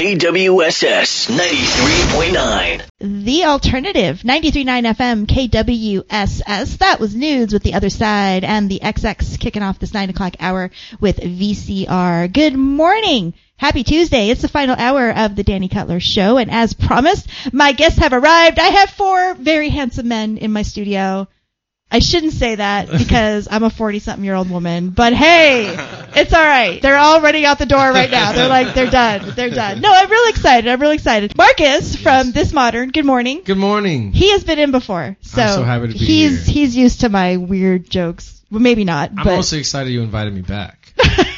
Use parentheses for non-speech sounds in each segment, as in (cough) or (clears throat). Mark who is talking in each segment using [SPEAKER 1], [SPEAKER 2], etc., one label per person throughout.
[SPEAKER 1] KWSS 93.9.
[SPEAKER 2] The alternative, 93.9 FM KWSS. That was Nudes with the other side and the XX kicking off this 9 o'clock hour with VCR. Good morning. Happy Tuesday. It's the final hour of the Dani Cutler show. And as promised, my guests have arrived. I have four very handsome men in my studio. I shouldn't say that because I'm a 40 something year old woman, but hey, it's alright. They're all running out the door right now. They're like, they're done. They're done. No, I'm really excited. I'm really excited. Marcus from This Modern, good morning.
[SPEAKER 3] Good morning.
[SPEAKER 2] He has been in before, so,
[SPEAKER 3] so happy to be
[SPEAKER 2] he's
[SPEAKER 3] here.
[SPEAKER 2] he's used to my weird jokes. Well, maybe not,
[SPEAKER 3] I'm
[SPEAKER 2] but
[SPEAKER 3] also excited you invited me back. (laughs)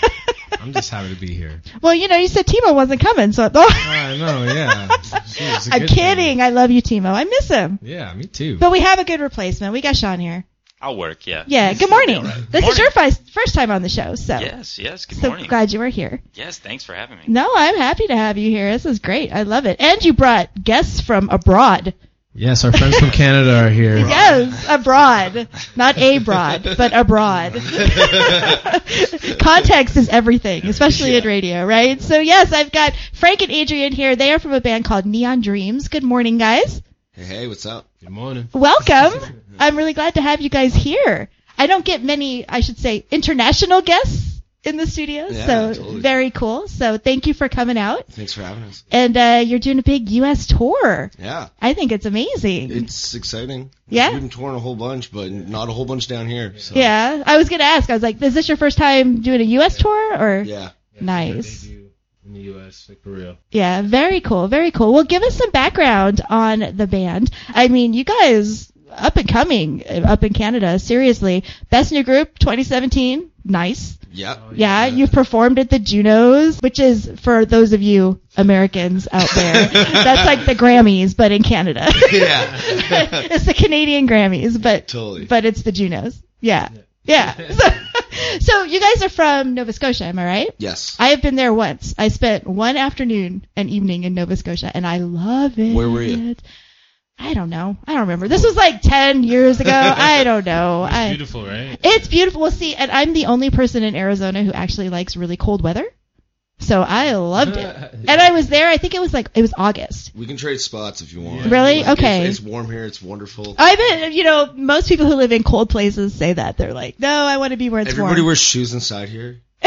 [SPEAKER 3] I'm just happy to be here.
[SPEAKER 2] well, you know, you said Timo wasn't coming, so
[SPEAKER 3] I (laughs) know, yeah. (laughs) Jeez, it's a
[SPEAKER 2] I'm kidding.
[SPEAKER 3] thing.
[SPEAKER 2] I love you, Timo. I miss him.
[SPEAKER 3] Yeah, me too.
[SPEAKER 2] But we have a good replacement. We got Sean here.
[SPEAKER 4] I'll work, yeah.
[SPEAKER 2] Yeah. Good morning.
[SPEAKER 4] all right.
[SPEAKER 2] This is your first first time on the show, so
[SPEAKER 4] Yes, yes. Good
[SPEAKER 2] so
[SPEAKER 4] morning.
[SPEAKER 2] glad you were here.
[SPEAKER 4] Yes, thanks for having me.
[SPEAKER 2] No, I'm happy to have you here. This is great. I love it. And you brought guests from abroad.
[SPEAKER 3] Yes, our friends from Canada are here. (laughs)
[SPEAKER 2] Yes, abroad. Not abroad, but abroad. (laughs) Context is everything, especially in radio, right? So yes, I've got Frank and Adrian here. They are from a band called Neon Dreams. Good morning, guys.
[SPEAKER 5] Hey, hey, what's up?
[SPEAKER 3] Good morning.
[SPEAKER 2] Welcome. I'm really glad to have you guys here. I don't get many, I should say, international guests in the studio,
[SPEAKER 5] Yeah,
[SPEAKER 2] so
[SPEAKER 5] totally.
[SPEAKER 2] very cool. So thank you for coming out.
[SPEAKER 5] Thanks for having us.
[SPEAKER 2] And uh, you're doing a big U.S. tour.
[SPEAKER 5] Yeah,
[SPEAKER 2] I think it's amazing.
[SPEAKER 5] it's exciting.
[SPEAKER 2] Yeah?
[SPEAKER 5] We've been touring a whole bunch, but not a whole bunch down here. So.
[SPEAKER 2] yeah, I was gonna ask. I was like, is this your first time doing a U.S. tour or?
[SPEAKER 5] Yeah.
[SPEAKER 2] Nice.
[SPEAKER 3] In the U.S., like for real.
[SPEAKER 2] Yeah, very cool, very cool. Well, give us some background on the band. I mean, you guys up and coming uh, up in Canada. Seriously, best new group 2017. Nice.
[SPEAKER 5] Oh, yeah.
[SPEAKER 2] Yeah, you performed at the Junos, which is for those of you Americans out there. (laughs) that's like the Grammys, but in Canada.
[SPEAKER 5] Yeah. (laughs)
[SPEAKER 2] it's the Canadian Grammys, but
[SPEAKER 5] Totally.
[SPEAKER 2] but it's the Junos. Yeah. Yeah. So, (laughs) so you guys are from Nova Scotia, am I right?
[SPEAKER 5] yes.
[SPEAKER 2] I have been there once. I spent one afternoon and evening in Nova Scotia, and I love it.
[SPEAKER 5] Where were you?
[SPEAKER 2] I don't know. I don't remember. This was like ten years ago. I (laughs) don't know. I,
[SPEAKER 3] Beautiful, right?
[SPEAKER 2] it's beautiful. Well, see, and I'm the only person in Arizona who actually likes really cold weather. So I loved it. (laughs) And I was there, I think it was like, it was August.
[SPEAKER 5] We can trade spots if you want.
[SPEAKER 2] Really?
[SPEAKER 5] Like,
[SPEAKER 2] Okay.
[SPEAKER 5] It's, it's warm here. It's wonderful.
[SPEAKER 2] I bet, you know, most people who live in cold places say that. They're like, no, I want to be where it's
[SPEAKER 5] Everybody
[SPEAKER 2] warm.
[SPEAKER 5] Everybody wears shoes inside here. (laughs)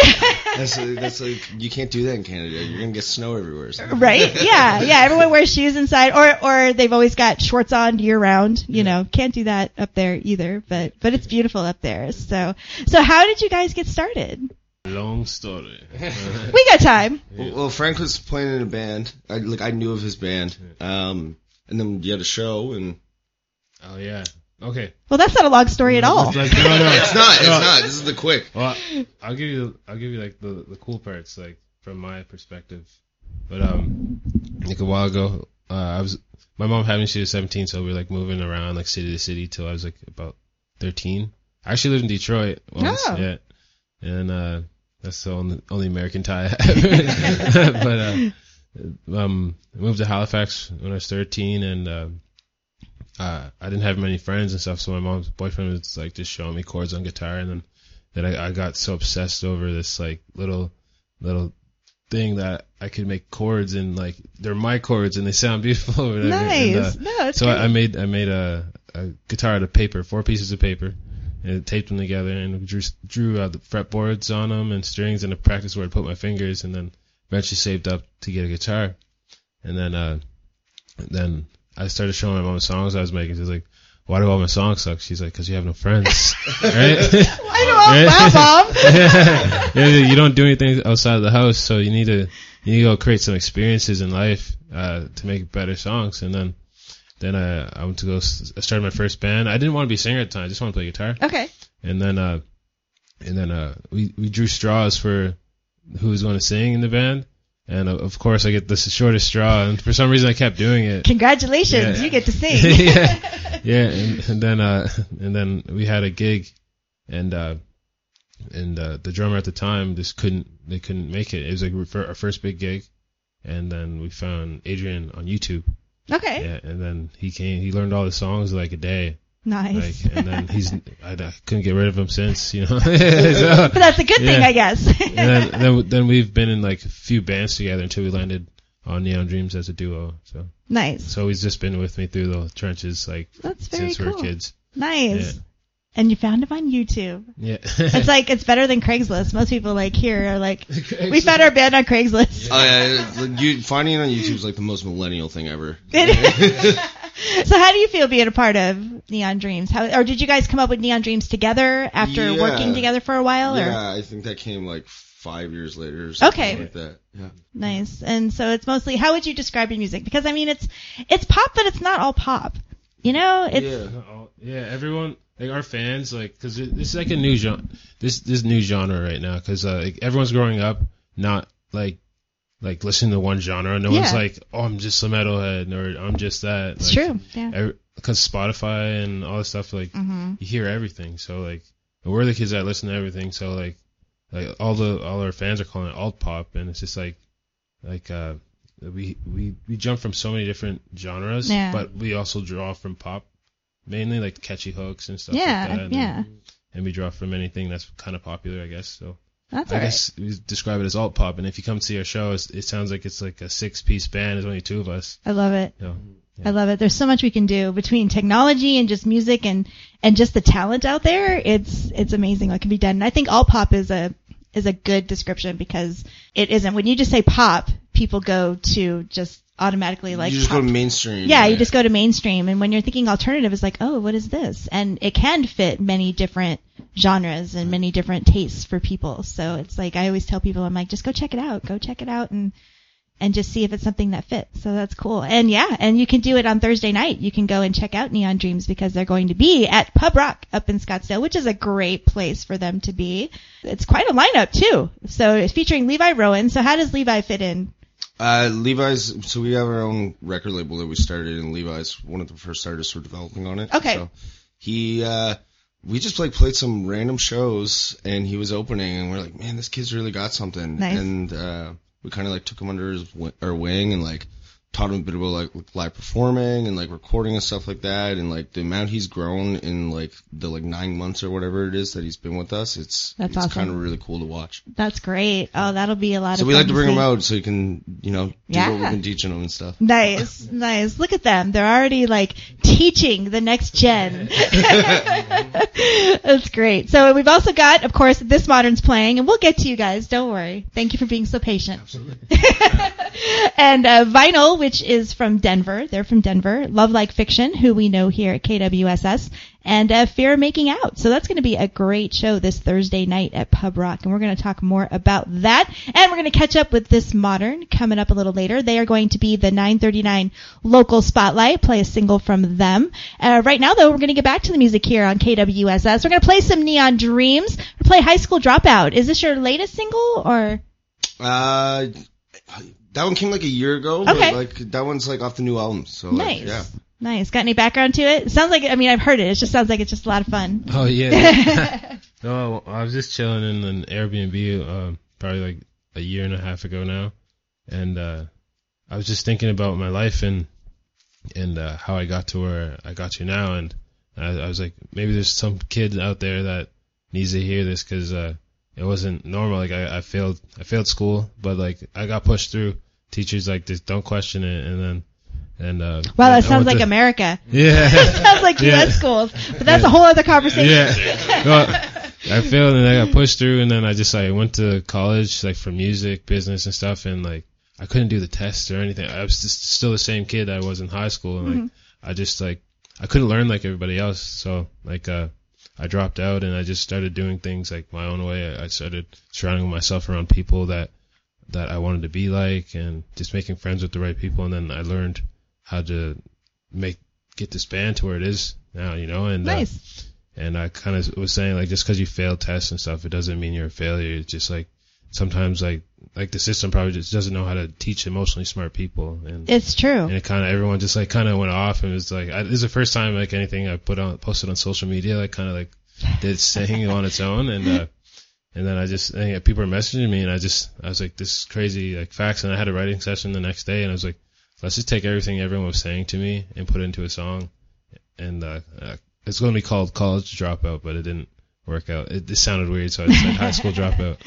[SPEAKER 5] That's like, that's like you can't do that in Canada. You're gonna get snow everywhere. so.
[SPEAKER 2] right? Yeah, yeah. Everyone wears shoes inside, or or they've always got shorts on year round. You know, can't do that up there either. But but it's beautiful up there. So so how did you guys get started?
[SPEAKER 6] Long story. (laughs)
[SPEAKER 2] We got time.
[SPEAKER 5] Well, well, Frank was playing in a band. I like I knew of his band. Um, and then you had a show, and
[SPEAKER 6] oh yeah. Okay.
[SPEAKER 2] Well, that's not a long story at all.
[SPEAKER 6] Like, no, no.
[SPEAKER 5] it's not. It's not. This is the quick.
[SPEAKER 6] Well, I'll give you, I'll give you like the the cool parts, like from my perspective. But um, like a while ago, uh, I was my mom had me. She was 17, so we were like moving around like city to city till I was like about 13. I actually lived in Detroit once,
[SPEAKER 2] Oh.
[SPEAKER 6] yeah, and uh, that's the only, only American tie (laughs) I have. (laughs) but uh, um, I moved to Halifax when I was 13, and uh, uh, I didn't have many friends and stuff. So my mom's boyfriend was like just showing me chords on guitar, and then then I, I got so obsessed over this like little little thing that I could make chords and like they're my chords and they sound (laughs) beautiful. Or whatever.
[SPEAKER 2] Nice.
[SPEAKER 6] And, uh,
[SPEAKER 2] no,
[SPEAKER 6] so. I, I made I made a, a guitar out of paper, four pieces of paper, and taped them together and drew drew uh, the fretboards on them and strings and a practice where I put my fingers and then eventually saved up to get a guitar, and then uh then I started showing my mom the songs I was making. She's like, "Why do all my songs suck?" She's like, "Cause you have no friends, (laughs) right?" (laughs)
[SPEAKER 2] Why I know. Wow, mom. (laughs)
[SPEAKER 6] yeah, you don't do anything outside of the house, so you need to you need to go create some experiences in life uh, to make better songs. And then then I I went to go I started my first band. I didn't want to be a singer at the time. I just wanted to play guitar.
[SPEAKER 2] Okay.
[SPEAKER 6] And then uh and then uh we we drew straws for who was going to sing in the band. And uh, of course I get the shortest straw, and for some reason I kept doing it.
[SPEAKER 2] Congratulations,
[SPEAKER 6] Yeah.
[SPEAKER 2] you get to (laughs) sing.
[SPEAKER 6] yeah, (laughs) yeah, and, and then uh, and then we had a gig, and uh, and uh, the drummer at the time just couldn't they couldn't make it. It was like our our first big gig, and then we found Adrian on YouTube.
[SPEAKER 2] Okay.
[SPEAKER 6] Yeah, and then he came. He learned all the songs in like a day.
[SPEAKER 2] Nice.
[SPEAKER 6] Like, and then (laughs) he's I, I couldn't get rid of him since. You know. So- (laughs)
[SPEAKER 2] but that's a good thing, I guess. (laughs)
[SPEAKER 6] and then, then then we've been in like a few bands together until we landed on Neon Dreams as a duo. So
[SPEAKER 2] Nice.
[SPEAKER 6] so he's just been with me through the trenches like
[SPEAKER 2] That's very
[SPEAKER 6] since we were kids.
[SPEAKER 2] Nice.
[SPEAKER 6] Yeah.
[SPEAKER 2] And you found him on YouTube.
[SPEAKER 6] Yeah.
[SPEAKER 2] It's like it's better than Craigslist. Most people like here are like, we found our band on Craigslist.
[SPEAKER 5] Oh yeah, like, you, finding it on YouTube is like the most millennial thing ever. (laughs)
[SPEAKER 2] so how do you feel being a part of Neon Dreams? How or did you guys come up with Neon Dreams together after
[SPEAKER 5] Yeah.
[SPEAKER 2] working together for a while? Or
[SPEAKER 5] Yeah, I think that came like five years later. Or something
[SPEAKER 2] Okay.
[SPEAKER 5] like that. Yeah.
[SPEAKER 2] nice. And so it's mostly how would you describe your music? Because I mean it's it's pop, but it's not all pop. You know, it's
[SPEAKER 5] yeah.
[SPEAKER 6] All- yeah, everyone like our fans like because it, it's like a new genre. This this new genre right now because uh, like, everyone's growing up not like like listening to one genre. No one's like, oh, I'm just a metalhead or I'm just that.
[SPEAKER 2] it's
[SPEAKER 6] like,
[SPEAKER 2] true. Yeah.
[SPEAKER 6] Because Spotify and all this stuff, like
[SPEAKER 2] hmm
[SPEAKER 6] you hear everything. So like we're the kids that listen to everything. So like like all the all our fans are calling it alt pop, and it's just like like uh we we we jump from so many different genres,
[SPEAKER 2] Yeah.
[SPEAKER 6] but we also draw from pop mainly like catchy hooks and stuff
[SPEAKER 2] Yeah,
[SPEAKER 6] like that.
[SPEAKER 2] yeah.
[SPEAKER 6] And, and we draw from anything that's kind of popular, I guess. So
[SPEAKER 2] That's
[SPEAKER 6] I
[SPEAKER 2] right.
[SPEAKER 6] guess we describe it as alt pop. And if you come see our show, it sounds like it's like a six piece band. There's only two of us.
[SPEAKER 2] I love it.
[SPEAKER 6] So
[SPEAKER 2] I love it. There's so much we can do between technology and just music and and just the talent out there. It's it's amazing what can be done. And I think alt pop is a is a good description because it isn't. When you just say pop, people go to just automatically like
[SPEAKER 5] you just
[SPEAKER 2] pop.
[SPEAKER 5] go mainstream.
[SPEAKER 2] yeah, you just go to mainstream. And when you're thinking alternative, it's like, oh, what is this? And it can fit many different genres and many different tastes for people. So it's like I always tell people, I'm like, just go check it out. Go check it out and and just see if it's something that fits. So that's cool. And yeah, and you can do it on Thursday night. You can go and check out Neon Dreams because they're going to be at Pub Rock up in Scottsdale, which is a great place for them to be. It's quite a lineup too. So it's featuring Levi Rowan. So how does Levi fit in?
[SPEAKER 5] Uh, Levi's. So we have our own record label that we started, and Levi's one of the first artists we're developing on it.
[SPEAKER 2] Okay.
[SPEAKER 5] So he, uh, we just like played some random shows, and he was opening, and we're like, man, this kid's really got something.
[SPEAKER 2] Nice.
[SPEAKER 5] And uh, we kind of like took him under his wi- our wing and like taught him a bit about like live performing and like recording and stuff like that, and like the amount he's grown in like the like nine months or whatever it is that he's been with us. It's
[SPEAKER 2] That's
[SPEAKER 5] it's
[SPEAKER 2] awesome.
[SPEAKER 5] kind of really cool to watch.
[SPEAKER 2] That's great. Oh, that'll be a lot
[SPEAKER 5] So
[SPEAKER 2] of
[SPEAKER 5] we like to bring him out so he can you know do
[SPEAKER 2] Yeah.
[SPEAKER 5] what we've been teaching him and stuff.
[SPEAKER 2] Nice, (laughs) nice. Look at them. They're already like teaching the next gen. (laughs) That's great. So we've also got, of course, This Modern's playing, and we'll get to you guys. Don't worry. Thank you for being so patient. Absolutely. (laughs) and uh, Vinyl, which is from Denver. They're from Denver. Love Like Fiction, who we know here at KWSS. And uh, Fear Making Out. So that's going to be a great show this Thursday night at Pub Rock. And we're going to talk more about that. And we're going to catch up with This Modern coming up a little later. They are going to be the 939 local spotlight, play a single from them. Uh, right now, though, we're going to get back to the music here on KWSS. We're going to play some Neon Dreams. We're play High School Dropout. Is this your latest single or?
[SPEAKER 5] Uh, that one came like a year ago.
[SPEAKER 2] Okay.
[SPEAKER 5] But, like that one's like off the new album. So like,
[SPEAKER 2] Nice.
[SPEAKER 5] yeah.
[SPEAKER 2] Nice. Got any background to it? It sounds like, I mean, I've heard it. It just sounds like it's just a lot of fun.
[SPEAKER 6] Oh yeah. (laughs) no, I was just chilling in an Airbnb, um, probably like a year and a half ago now, and uh, I was just thinking about my life and and uh, how I got to where I got to now, and I, I was like, maybe there's some kid out there that needs to hear this because uh, it wasn't normal. Like I, I failed, I failed school, but like I got pushed through. Teachers like just don't question it, and then and uh,
[SPEAKER 2] Wow, that sounds like
[SPEAKER 6] to-
[SPEAKER 2] America. (laughs)
[SPEAKER 6] Yeah. (laughs)
[SPEAKER 2] sounds like
[SPEAKER 6] Yeah.
[SPEAKER 2] U.S. schools, but that's a whole other conversation.
[SPEAKER 6] Yeah. (laughs) Well, I failed and I got pushed through, and then I just like went to college, like for music, business, and stuff, and like I couldn't do the test or anything. I was just still the same kid I was in high school, and like I just like I couldn't learn like everybody else. So like uh, I dropped out, and I just started doing things like my own way. I started surrounding myself around people that that I wanted to be like, and just making friends with the right people, and then I learned how to make get this band to where it is now, you know, and uh,
[SPEAKER 2] Nice.
[SPEAKER 6] and I kind of was saying like just because you fail tests and stuff, it doesn't mean you're a failure. It's just like sometimes like like the system probably just doesn't know how to teach emotionally smart people, and
[SPEAKER 2] It's true.
[SPEAKER 6] and it kind of everyone just like kind of went off and was like I, this is the first time like anything I put on posted on social media like kind of like did its (laughs) thing on its own and uh and then I just and, yeah, people were messaging me and I just I was like this is crazy like facts and I had a writing session the next day and I was like let's just take everything everyone was saying to me and put it into a song and uh, uh it's going to be called college dropout but it didn't work out it, it sounded weird so I just said high school (laughs) dropout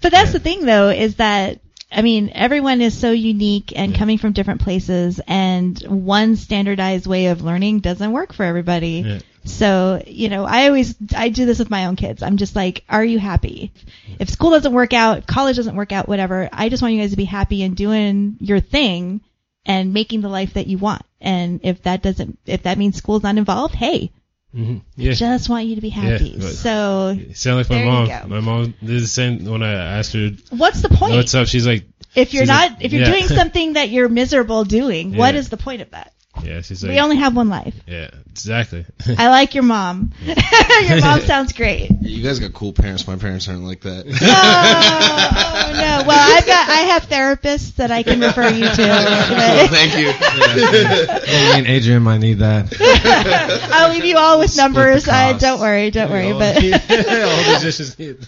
[SPEAKER 2] But that's
[SPEAKER 6] Yeah.
[SPEAKER 2] the thing, though, is that I mean, everyone is so unique and coming from different places, and one standardized way of learning doesn't work for everybody.
[SPEAKER 6] Yeah.
[SPEAKER 2] So, you know, I always I do this with my own kids. I'm just like, are you happy? If school doesn't work out, college doesn't work out, whatever, I just want you guys to be happy and doing your thing and making the life that you want. And if that doesn't if that means school's not involved, hey,
[SPEAKER 6] hmm Yeah.
[SPEAKER 2] just want you to be happy.
[SPEAKER 6] but-
[SPEAKER 2] so,
[SPEAKER 6] sound like my mom. My mom did the same when I asked her
[SPEAKER 2] what's the point?
[SPEAKER 6] what's up. She's like,
[SPEAKER 2] if you're not
[SPEAKER 6] like-
[SPEAKER 2] if you're
[SPEAKER 6] yeah.
[SPEAKER 2] doing (laughs) something that you're miserable doing, what
[SPEAKER 6] Yeah.
[SPEAKER 2] is the point of that?
[SPEAKER 6] Yeah, she's like,
[SPEAKER 2] we only have one life.
[SPEAKER 6] yeah, exactly.
[SPEAKER 2] I like your mom. (laughs) your mom sounds great.
[SPEAKER 5] You guys got cool parents. My parents aren't like that.
[SPEAKER 2] Oh, no. Well, I've got I have therapists that I can refer you to. (laughs)
[SPEAKER 5] Thank you.
[SPEAKER 3] Oh, me and Adrian might need that. (laughs)
[SPEAKER 2] I'll leave you all with numbers. I don't worry, don't worry.
[SPEAKER 6] all,
[SPEAKER 2] But
[SPEAKER 6] all musicians need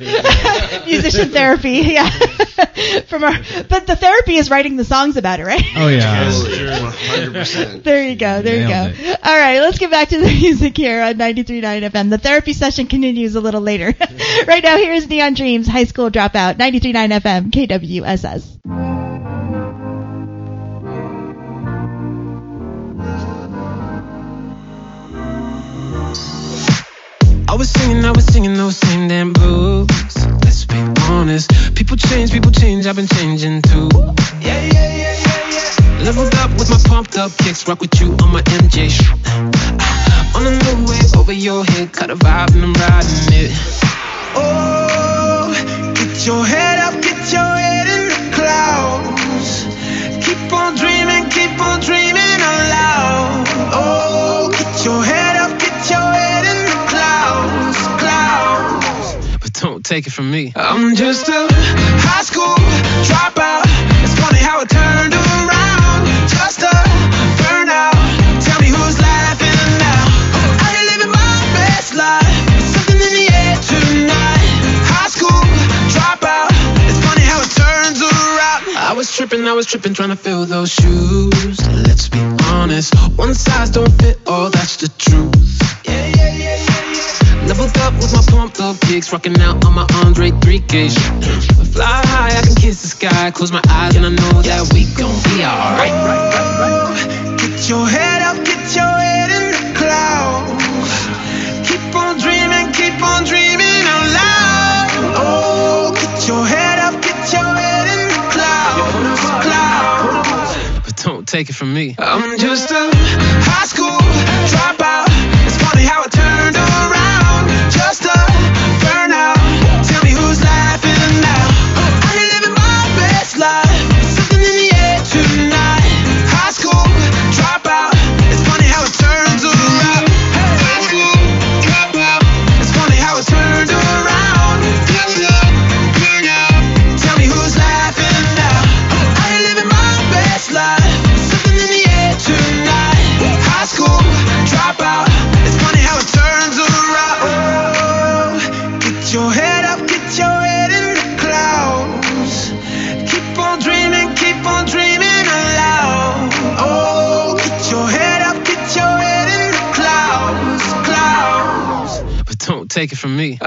[SPEAKER 2] musician therapy, yeah. From our, but the therapy is writing the songs about it, right?
[SPEAKER 3] Oh yeah.
[SPEAKER 5] One hundred percent.
[SPEAKER 2] There you go. There
[SPEAKER 3] Nailed
[SPEAKER 2] you go. All right, let's get back to the (laughs) music here on 93.9 FM. The therapy session continues a little later. (laughs) right now, here's Neon Dreams, High School Dropout, 93.9 FM, KWSS.
[SPEAKER 7] I was singing, I was singing those same damn blues. Let's be honest. People change, people change, I've been changing too. Yeah, yeah, yeah, yeah, yeah. Leveled up with my pumped up kicks, rock with you on my MJ. On a new wave over your head, cut a vibe and I'm riding it. Oh, get your head up, get your head in the clouds. Keep on dreaming, keep on dreaming aloud. Oh, get your head up, get your head in the clouds, clouds. But don't take it from me. I'm just a high school dropout. It's funny how it turned around. Tripping, I done living my best life Something in the air tonight High school dropout It's funny how it turns around I was tripping I was tripping, trying to fill those shoes. Let's be honest, one size don't fit all. That's the truth. Leveled up with my pumped up kicks, rocking out on my Andre 3K. Fly high, I can kiss the sky, close my eyes, and I know that we gon' be alright. Get your head up, get your head in the clouds. Keep on dreaming, keep on dreaming out loud. Oh, get your head up, get your head in the clouds, clouds. But don't take it from me. I'm just a high school dropout. It's funny how it turned around. Just me.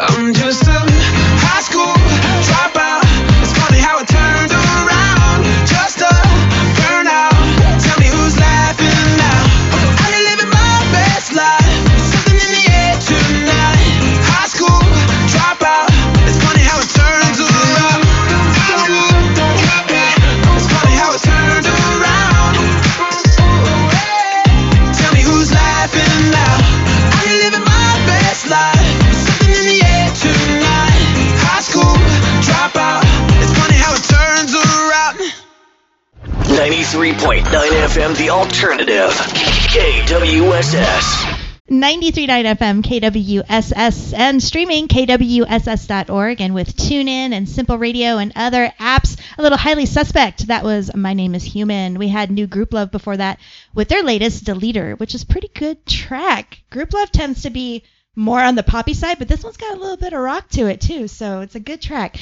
[SPEAKER 1] 93.9 FM, The Alternative. KWSS.
[SPEAKER 2] 93.9 FM, KWSS, and streaming KWSS.org, and with TuneIn and Simple Radio and other apps. A little highly suspect. That was My Name is Human. We had New Grouplove before that with their latest Deleter, which is pretty good track. Grouplove tends to be more on the poppy side, but this one's got a little bit of rock to it too, so it's a good track.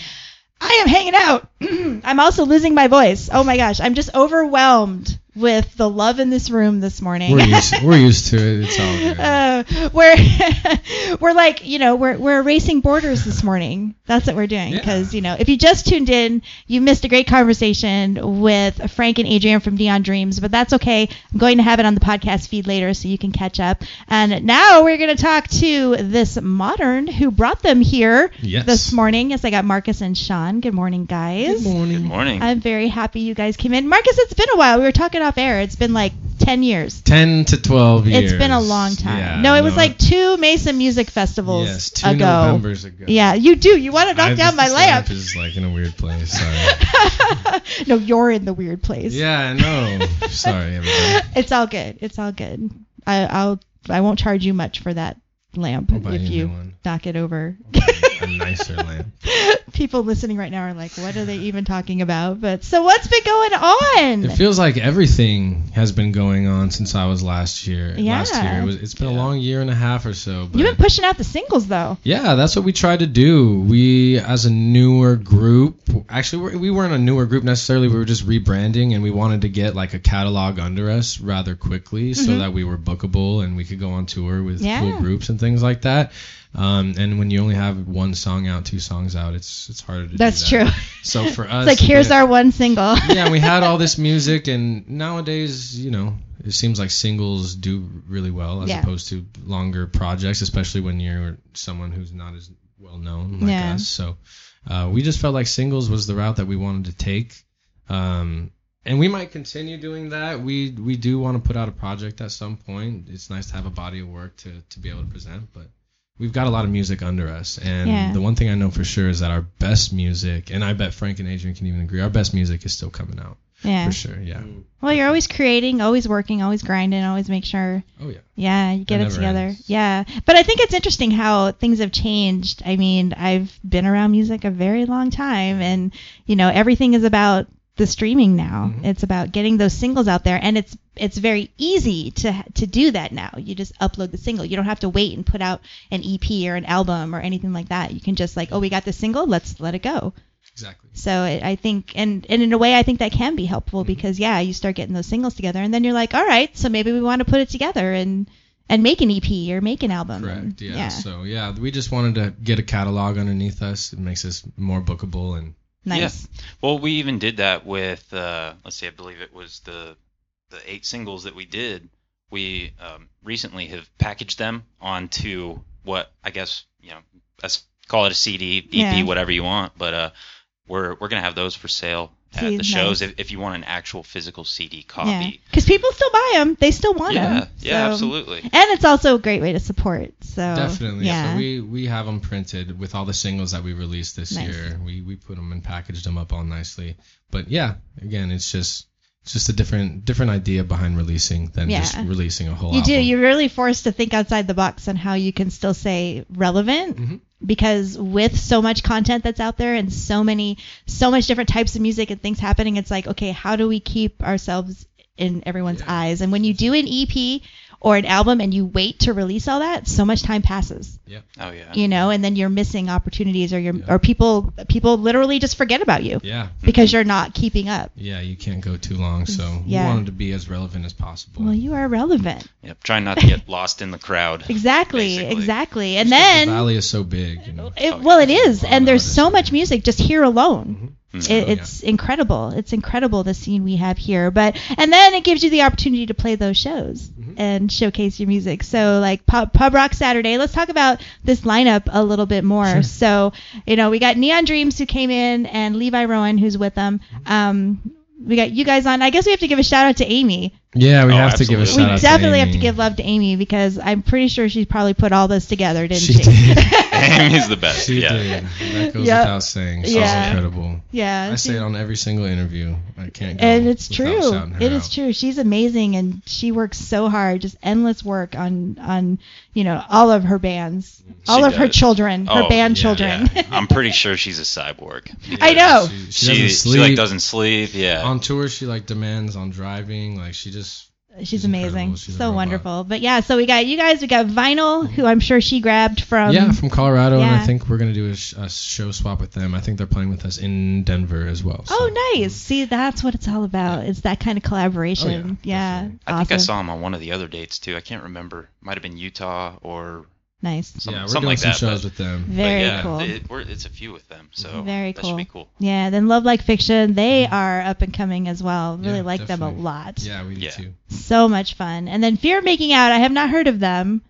[SPEAKER 2] I am hanging out. (clears throat) I'm also losing my voice. Oh my gosh, I'm just overwhelmed with the love in this room this morning.
[SPEAKER 3] We're used. We're used to it. It's all good. (laughs)
[SPEAKER 2] Uh, we're (laughs) we're like you know we're we're erasing borders this morning. That's what we're doing
[SPEAKER 3] Yeah.
[SPEAKER 2] because you know if you just tuned in, you missed a great conversation with Frank and Adrian from Neon Dreams, but that's okay. I'm going to have it on the podcast feed later so you can catch up. And now we're going to talk to this modern who brought them here
[SPEAKER 3] Yes.
[SPEAKER 2] this morning. Yes, I got Marcus and Sean. Good morning, guys.
[SPEAKER 3] Good morning.
[SPEAKER 4] Good morning.
[SPEAKER 2] I'm very happy you guys came in. Marcus, it's been a while. We were talking off air. It's been like 10 years.
[SPEAKER 3] Ten to twelve years.
[SPEAKER 2] It's been a long time.
[SPEAKER 3] Yeah,
[SPEAKER 2] no, it was like two Mesa Music Festivals
[SPEAKER 3] yes, two
[SPEAKER 2] ago.
[SPEAKER 3] Novembers ago.
[SPEAKER 2] Yeah, you do. You want to knock
[SPEAKER 3] I-
[SPEAKER 2] down my lamp.
[SPEAKER 3] is like in a weird place. (laughs) Sorry.
[SPEAKER 2] no, you're in the weird place.
[SPEAKER 3] yeah, I know. Sorry, everybody. (laughs)
[SPEAKER 2] It's all good. It's all good. I, I'll. I won't charge you much for that lamp if
[SPEAKER 3] you
[SPEAKER 2] you knock it over. (laughs)
[SPEAKER 3] a nicer lamp.
[SPEAKER 2] People listening right now are like, "What are they even talking about?" But so, what's been going on?
[SPEAKER 3] It feels like everything has been going on since I was last year. Last
[SPEAKER 2] Yeah.
[SPEAKER 3] year, it was, it's been a long year and a half or so. But
[SPEAKER 2] You've been pushing out the singles though.
[SPEAKER 3] Yeah, that's what we tried to do. We, as a newer group, actually, we're- weren't a newer group necessarily. We were just rebranding, and we wanted to get like a catalog under us rather quickly, so that we were bookable and we could go on tour with
[SPEAKER 2] Mm-hmm. Yeah.
[SPEAKER 3] cool groups and things like that. Um, and when you only have one song out, two songs out, it's it's harder to.
[SPEAKER 2] That's
[SPEAKER 3] do that.
[SPEAKER 2] true.
[SPEAKER 3] So for us,
[SPEAKER 2] It's like here's our one single. (laughs)
[SPEAKER 3] yeah, we had all this (laughs) music, and nowadays, you know, it seems like singles do really well as
[SPEAKER 2] Yeah.
[SPEAKER 3] opposed to longer projects, especially when you're someone who's not as well known like
[SPEAKER 2] Yeah.
[SPEAKER 3] us. So uh, we just felt like singles was the route that we wanted to take. Um, and we might continue doing that. We we do want to put out a project at some point. It's nice to have a body of work to to be able to present, but we've got a lot of music under us. And
[SPEAKER 2] Yeah.
[SPEAKER 3] the one thing I know for sure is that our best music, and I bet Frank and Adrian can even agree, our best music is still coming out
[SPEAKER 2] yeah.
[SPEAKER 3] for sure. Yeah. Mm.
[SPEAKER 2] Well, you're always creating, always working, always grinding, always make sure
[SPEAKER 3] Oh yeah.
[SPEAKER 2] Yeah, you get
[SPEAKER 3] It
[SPEAKER 2] it together.
[SPEAKER 3] ends.
[SPEAKER 2] Yeah. But I think it's interesting how things have changed. I mean, I've been around music a very long time and, you know, everything is about the streaming now.
[SPEAKER 3] Mhm.
[SPEAKER 2] It's about getting those singles out there and it's it's very easy to to do that now. You just upload the single. You don't have to wait and put out an EP or an album or anything like that. You can just like, "Oh, we got the single, let's let it go."
[SPEAKER 3] Exactly.
[SPEAKER 2] So it, I think, and, and in a way, I think that can be helpful
[SPEAKER 3] Mm-hmm.
[SPEAKER 2] because yeah, you start getting those singles together, and then you're like, all right, so maybe we want to put it together and and make an EP or make an album.
[SPEAKER 3] Correct.
[SPEAKER 2] and-
[SPEAKER 3] Yeah. So yeah, we just wanted to get a catalog underneath us. It makes us more bookable and
[SPEAKER 2] nice.
[SPEAKER 4] Well, we even did that with, uh, let's see, I believe it was the the eight singles that we did. We um, recently have packaged them onto what I guess you know, let's call it a CD, EP,
[SPEAKER 2] Yeah.
[SPEAKER 4] whatever you want. But uh, we're we're gonna have those for sale at
[SPEAKER 2] See,
[SPEAKER 4] the shows
[SPEAKER 2] nice.
[SPEAKER 4] if, if you want an actual physical CD
[SPEAKER 2] Yeah,
[SPEAKER 4] copy.
[SPEAKER 2] because people still buy them. They still want
[SPEAKER 4] Yeah,
[SPEAKER 2] them.
[SPEAKER 4] yeah, absolutely.
[SPEAKER 2] And it's also a great way to support. So
[SPEAKER 3] definitely.
[SPEAKER 2] yeah.
[SPEAKER 3] So we we have them printed with all the singles that we released this
[SPEAKER 2] Nice.
[SPEAKER 3] year. We we put them and packaged them up all nicely. But yeah, again, it's just it's just a different different idea behind releasing than just releasing a whole
[SPEAKER 2] you do.
[SPEAKER 3] album.
[SPEAKER 2] You're really forced to think outside the box on how you can still say relevant.
[SPEAKER 3] Mhm.
[SPEAKER 2] Because with so much content that's out there and so many, so much different types of music and things happening, it's like, okay, how do we keep ourselves in everyone's
[SPEAKER 3] Yeah.
[SPEAKER 2] eyes? And when you do an EP or an album and you wait to release all that, so much time passes, Yeah.
[SPEAKER 4] Oh yeah.
[SPEAKER 2] you know, and then you're missing opportunities or you're,
[SPEAKER 3] Yeah.
[SPEAKER 2] or people, people literally just forget about you
[SPEAKER 3] yeah.
[SPEAKER 2] because you're not keeping up.
[SPEAKER 3] Yeah, you can't go too long, so
[SPEAKER 2] Yeah.
[SPEAKER 3] we wanted to be as relevant as possible.
[SPEAKER 2] Well, you are relevant.
[SPEAKER 4] Yep. Trying not to get (laughs) lost in the crowd.
[SPEAKER 2] Exactly,
[SPEAKER 4] Basically.
[SPEAKER 2] exactly. And
[SPEAKER 3] the
[SPEAKER 2] then the
[SPEAKER 3] valley is so big, you know.
[SPEAKER 2] It, well, it is,
[SPEAKER 3] Wow,
[SPEAKER 2] and there's so
[SPEAKER 3] so
[SPEAKER 2] much music just here alone.
[SPEAKER 4] Mhm.
[SPEAKER 2] It, it's incredible. It's incredible the scene we have here. But and then it gives you the opportunity to play those shows
[SPEAKER 3] Mhm.
[SPEAKER 2] and showcase your music. So like pub, pub rock Saturday. Let's talk about this lineup a little bit more.
[SPEAKER 3] Sure.
[SPEAKER 2] So you know we got Neon Dreams who came in and Levi Rowan who's with them. Um, we got you guys on. I guess we have to give a shout out to Amy.
[SPEAKER 3] Yeah, we
[SPEAKER 4] Oh,
[SPEAKER 3] have to give a
[SPEAKER 4] absolutely.
[SPEAKER 3] shout
[SPEAKER 2] we
[SPEAKER 3] out
[SPEAKER 2] definitely
[SPEAKER 3] to
[SPEAKER 2] have to give love to Amy because I'm pretty sure she probably put all this together, didn't
[SPEAKER 3] She
[SPEAKER 2] she?
[SPEAKER 3] did. (laughs)
[SPEAKER 4] Amy's the best.
[SPEAKER 3] She
[SPEAKER 4] yeah.
[SPEAKER 3] did. That goes
[SPEAKER 2] Yep.
[SPEAKER 3] without saying. She's
[SPEAKER 2] Yeah.
[SPEAKER 3] incredible.
[SPEAKER 2] yeah.
[SPEAKER 3] I
[SPEAKER 2] she-
[SPEAKER 3] say it on every single interview. I can't go.
[SPEAKER 2] and it's true.
[SPEAKER 3] her
[SPEAKER 2] It is
[SPEAKER 3] out.
[SPEAKER 2] true. She's amazing, and she works so hard, just endless work on on you know all of her bands, all
[SPEAKER 4] She
[SPEAKER 2] of her
[SPEAKER 4] does.
[SPEAKER 2] children, her
[SPEAKER 4] Oh,
[SPEAKER 2] band
[SPEAKER 3] yeah,
[SPEAKER 2] children.
[SPEAKER 4] Yeah. I'm pretty (laughs) sure she's a cyborg.
[SPEAKER 2] I know.
[SPEAKER 3] She, she
[SPEAKER 4] She,
[SPEAKER 3] doesn't
[SPEAKER 4] she like doesn't sleep. Yeah.
[SPEAKER 3] on tour, she like demands on driving. Like she just
[SPEAKER 2] She's,
[SPEAKER 3] She's
[SPEAKER 2] amazing.
[SPEAKER 3] She's
[SPEAKER 2] so wonderful. But yeah, so we got you guys. We got Vinyl, mm-hmm. who I'm sure she grabbed from.
[SPEAKER 3] yeah, from Colorado, and. I think we're gonna do a, sh- a show swap with them. I think they're playing with us in Denver as well. so-
[SPEAKER 2] Oh, nice. See, that's what it's all about. It's that kind of collaboration.
[SPEAKER 3] Oh, yeah,
[SPEAKER 2] yeah.
[SPEAKER 4] I think I saw him on one of the other dates too. I can't remember. Might have been Utah or
[SPEAKER 2] Nice.
[SPEAKER 4] some,
[SPEAKER 3] yeah, we're
[SPEAKER 4] something
[SPEAKER 3] doing
[SPEAKER 4] like
[SPEAKER 3] some
[SPEAKER 4] that.
[SPEAKER 3] shows
[SPEAKER 4] but,
[SPEAKER 3] with them.
[SPEAKER 2] Very
[SPEAKER 4] yeah,
[SPEAKER 2] cool.
[SPEAKER 4] It, we're, it's a few with them, so
[SPEAKER 2] Very
[SPEAKER 4] that
[SPEAKER 2] cool.
[SPEAKER 4] should be cool.
[SPEAKER 2] Yeah, then Love Like Fiction, they mm-hmm. are up and coming as well. Really
[SPEAKER 3] Yeah,
[SPEAKER 2] like them a lot.
[SPEAKER 3] Yeah, we do
[SPEAKER 4] Yeah.
[SPEAKER 3] too.
[SPEAKER 2] So much fun. And then Fear of Making Out, I have not heard of them.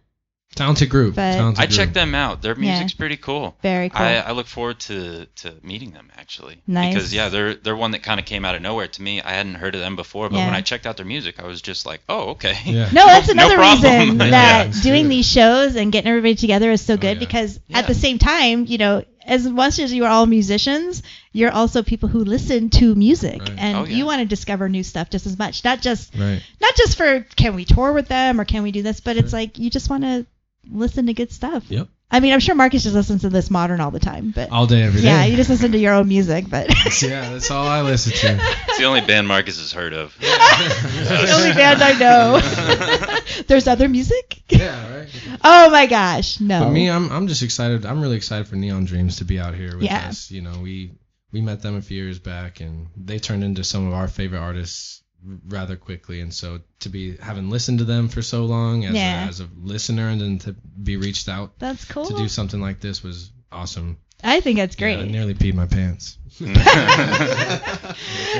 [SPEAKER 3] Talented group.
[SPEAKER 2] But-
[SPEAKER 3] talented
[SPEAKER 4] I
[SPEAKER 3] group.
[SPEAKER 4] checked them out. Their
[SPEAKER 2] Yeah.
[SPEAKER 4] music's pretty cool.
[SPEAKER 2] Very cool.
[SPEAKER 4] I, I look forward to, to meeting them actually.
[SPEAKER 2] Nice.
[SPEAKER 4] Because yeah, they're they're one that kind of came out of nowhere to me. I hadn't heard of them before, but
[SPEAKER 2] Yeah.
[SPEAKER 4] when I checked out their music, I was just like, oh okay.
[SPEAKER 3] Yeah. (laughs)
[SPEAKER 2] No, that's another
[SPEAKER 4] problem.
[SPEAKER 2] reason (laughs) that
[SPEAKER 3] let's
[SPEAKER 2] doing
[SPEAKER 3] do
[SPEAKER 2] these shows and getting everybody together is so
[SPEAKER 3] Oh,
[SPEAKER 2] good
[SPEAKER 3] yeah.
[SPEAKER 2] because
[SPEAKER 4] Yeah.
[SPEAKER 2] at the same time, you know, as much as you are all musicians, you're also people who listen to music
[SPEAKER 3] Right.
[SPEAKER 2] and
[SPEAKER 4] Oh, yeah.
[SPEAKER 2] you want to discover new stuff just as much. Not just
[SPEAKER 3] Right.
[SPEAKER 2] not just for can we tour with them or can we do this, but it's like you just want to listen to good stuff.
[SPEAKER 3] Yep.
[SPEAKER 2] I mean, I'm sure Marcus just listens to this modern all the time, but
[SPEAKER 3] All day, every day.
[SPEAKER 2] yeah, you just listen to your own music, but (laughs)
[SPEAKER 3] yeah, that's all I listen to.
[SPEAKER 4] It's the only band Marcus has heard of. (laughs)
[SPEAKER 2] the only band I know. (laughs) There's other music.
[SPEAKER 3] yeah, right.
[SPEAKER 2] Oh my gosh, no.
[SPEAKER 3] But me, I'm I'm just excited. I'm really excited for Neon Dreams to be out here with
[SPEAKER 2] Yeah.
[SPEAKER 3] us. You know, we we met them a few years back, and they turned into some of our favorite artists r- rather quickly. And so to be having listened to them for so long as
[SPEAKER 2] Yeah.
[SPEAKER 3] a, as a listener, and then to be reached out
[SPEAKER 2] That's cool.
[SPEAKER 3] to do something like this was awesome.
[SPEAKER 2] I think that's
[SPEAKER 3] Yeah, I nearly peed my pants. (laughs) (laughs)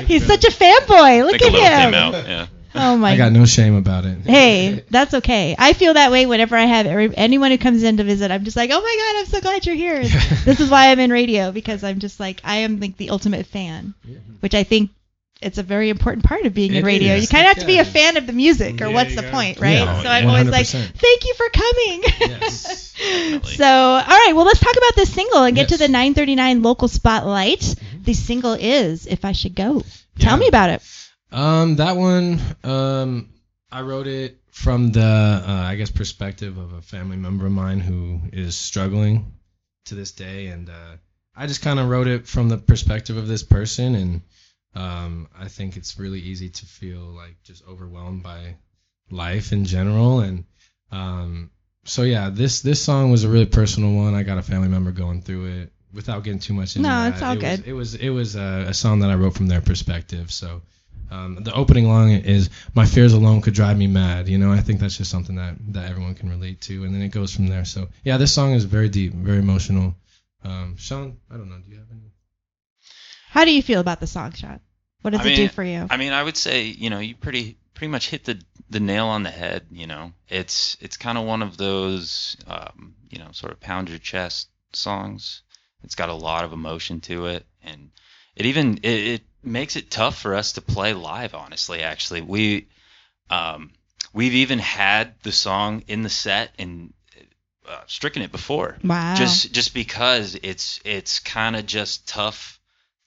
[SPEAKER 2] He's such a fanboy. Look
[SPEAKER 4] Think a little
[SPEAKER 2] at
[SPEAKER 4] came
[SPEAKER 2] him.
[SPEAKER 4] out. Yeah.
[SPEAKER 2] Oh my
[SPEAKER 3] I got no shame about it.
[SPEAKER 2] Hey, that's okay. I feel that way whenever I have every, anyone who comes in to visit. I'm just like, oh my god, I'm so glad you're here. (laughs) this is why I'm in radio because I'm just like I am like the ultimate fan, which I think it's a very important part of being in radio.
[SPEAKER 3] is.
[SPEAKER 2] You kind of have to be a fan of the music, or
[SPEAKER 3] Yeah,
[SPEAKER 2] what's the
[SPEAKER 3] gotta-
[SPEAKER 2] point, right?
[SPEAKER 3] Yeah,
[SPEAKER 2] so I'm always like, thank you for coming.
[SPEAKER 3] Yes. (laughs)
[SPEAKER 2] So, all right, well, let's talk about this single and get to
[SPEAKER 3] Yes. Mm-hmm.
[SPEAKER 2] the 939 local spotlight. The single is "If I Should Go." Tell me about it.
[SPEAKER 3] Um, that one, um, I wrote it from the, uh, I guess, perspective of a family member of mine who is struggling to this day, and uh, I just kind of wrote it from the perspective of this person, and um, I think it's really easy to feel like just overwhelmed by life in general, and um, so yeah, this this song was a really personal one. I got a family member going through it. Without getting too much into
[SPEAKER 2] No,
[SPEAKER 3] that,
[SPEAKER 2] it's all
[SPEAKER 3] it was,
[SPEAKER 2] good.
[SPEAKER 3] it was it was a, a song that I wrote from their perspective. So um, the opening line is "My fears alone could drive me mad." You know, I think that's just something that that everyone can relate to, and then it goes from there. So yeah, this song is very deep, very emotional. Um, Sean, I don't know, do you have any?
[SPEAKER 2] How do you feel about the song, Sean? What does
[SPEAKER 4] I
[SPEAKER 2] it do for you?
[SPEAKER 4] I mean, I would say you know you pretty pretty much hit the the nail on the head. You know, it's it's kind of one of those um, you know sort of pound your chest songs. It's got a lot of emotion to it, and it even it, it makes it tough for us to play live. Honestly, actually, we um, we've even had the song in the set and uh, stricken it before
[SPEAKER 2] wow.
[SPEAKER 4] just just because it's it's kind of just tough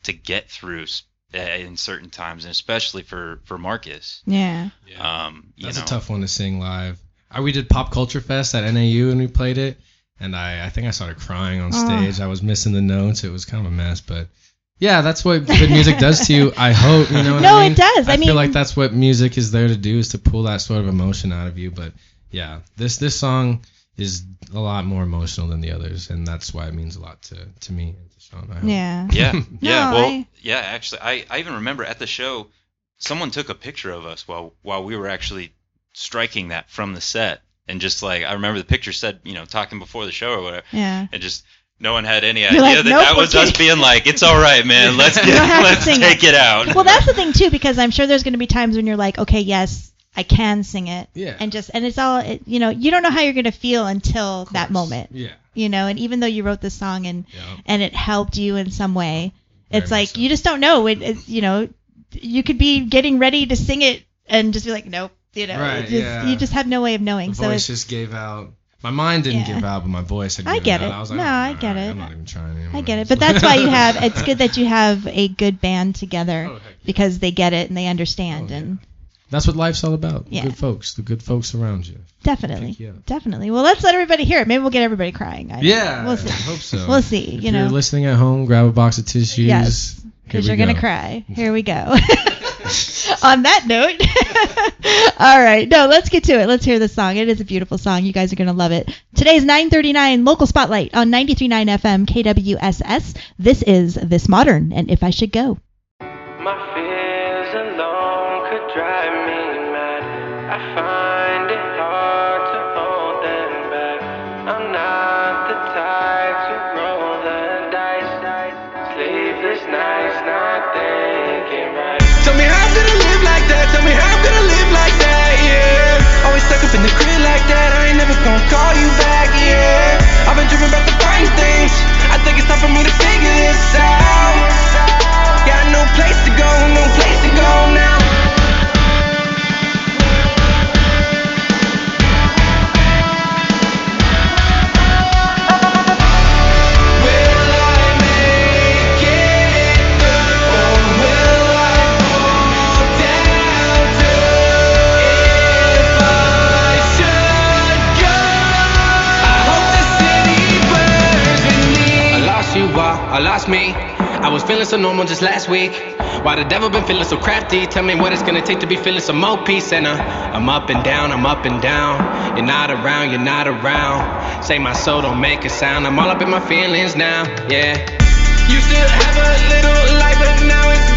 [SPEAKER 4] to get through uh, in certain times, and especially for for Marcus.
[SPEAKER 2] yeah.
[SPEAKER 4] Um, you
[SPEAKER 3] That's
[SPEAKER 4] know,
[SPEAKER 3] a tough one to sing live. Uh, we did Pop Culture Fest at NAU and we played it, and I, I think I started crying on
[SPEAKER 2] Oh.
[SPEAKER 3] stage. I was missing the notes. It was kind of a mess, but yeah, that's what good music does to you. I hope you know. What
[SPEAKER 2] No,
[SPEAKER 3] I
[SPEAKER 2] it
[SPEAKER 3] mean?
[SPEAKER 2] does. I mean-
[SPEAKER 3] feel like that's what music is there to do is to pull that sort of emotion out of you. But yeah, this this song is a lot more emotional than the others, and that's why it means a lot to to me and to Sean. I hope.
[SPEAKER 2] Yeah.
[SPEAKER 4] yeah, (laughs) yeah.
[SPEAKER 2] No,
[SPEAKER 4] well,
[SPEAKER 2] I-
[SPEAKER 4] yeah. Actually, I I even remember at the show, someone took a picture of us while while we were actually striking that from the set, and just like I remember the picture said, you know, talking before the show or whatever,
[SPEAKER 2] Yeah.
[SPEAKER 4] and just. No one had any
[SPEAKER 2] You're
[SPEAKER 4] idea
[SPEAKER 2] like,
[SPEAKER 4] that
[SPEAKER 2] "Nope,
[SPEAKER 4] that
[SPEAKER 2] we're
[SPEAKER 4] was us being like, "It's all right, man. (laughs) Let's get,
[SPEAKER 2] don't (laughs) have to
[SPEAKER 4] let's
[SPEAKER 2] sing
[SPEAKER 4] take it, out."
[SPEAKER 2] Well, that's the thing too, because I'm sure there's going to be times when you're like, okay, yes, I can sing it,
[SPEAKER 3] Yeah.
[SPEAKER 2] and just and it's all it, you know, you don't know how you're going to feel until that moment,
[SPEAKER 3] Yeah.
[SPEAKER 2] you know. And even though you wrote the song and
[SPEAKER 3] Yeah.
[SPEAKER 2] and it helped you in some way, it's like
[SPEAKER 3] so.
[SPEAKER 2] you just don't know. It, it's you know, you could be getting ready to sing it and just be like, nope, you know,
[SPEAKER 3] Right,
[SPEAKER 2] just,
[SPEAKER 3] yeah.
[SPEAKER 2] you just have no way of knowing.
[SPEAKER 3] The
[SPEAKER 2] so
[SPEAKER 3] voice just gave out. My mind didn't
[SPEAKER 2] Yeah.
[SPEAKER 3] give out, but my voice had
[SPEAKER 2] I get
[SPEAKER 3] out.
[SPEAKER 2] it.
[SPEAKER 3] I was like,
[SPEAKER 2] No,
[SPEAKER 3] oh,
[SPEAKER 2] I get
[SPEAKER 3] right,
[SPEAKER 2] it.
[SPEAKER 3] I'm not even trying anymore.
[SPEAKER 2] I get it, but that's why you have. It's good (laughs) that you have a good band together
[SPEAKER 3] Oh, yeah.
[SPEAKER 2] because they get it and they understand,
[SPEAKER 3] Oh, yeah.
[SPEAKER 2] and
[SPEAKER 3] That's what life's all about. The good folks, the good folks around you.
[SPEAKER 2] definitely,
[SPEAKER 3] Pick you
[SPEAKER 2] definitely. Well, let's let everybody hear it. Maybe we'll get everybody crying. I don't know. we'll see.
[SPEAKER 3] I hope so.
[SPEAKER 2] We'll see.
[SPEAKER 3] If
[SPEAKER 2] You
[SPEAKER 3] you're
[SPEAKER 2] know,
[SPEAKER 3] listening at home, grab a box of tissues.
[SPEAKER 2] Yes, because you're gonna cry. Here we go. (laughs)
[SPEAKER 8] On that note, (laughs) all right, no, let's get to it. Let's hear the song. It is a beautiful song. You guys are gonna love it. Today's 9:39 local spotlight on 93.9 FM KWSS. This is This Modern and If I Should Go.
[SPEAKER 7] I gonna call you back. Yeah. I've been dreaming about the fine things. I think it's time for me to figure this out. Got no place to go, no place to go now. Normal just last week. Why the devil been feeling so crafty? Tell me what it's gonna take to be feeling some more peace. And uh, I'm up and down, I'm up and down. You're not around, you're not around. Say my soul don't make a sound. I'm all up in my feelings now, yeah. Used to have a little light, but now it's.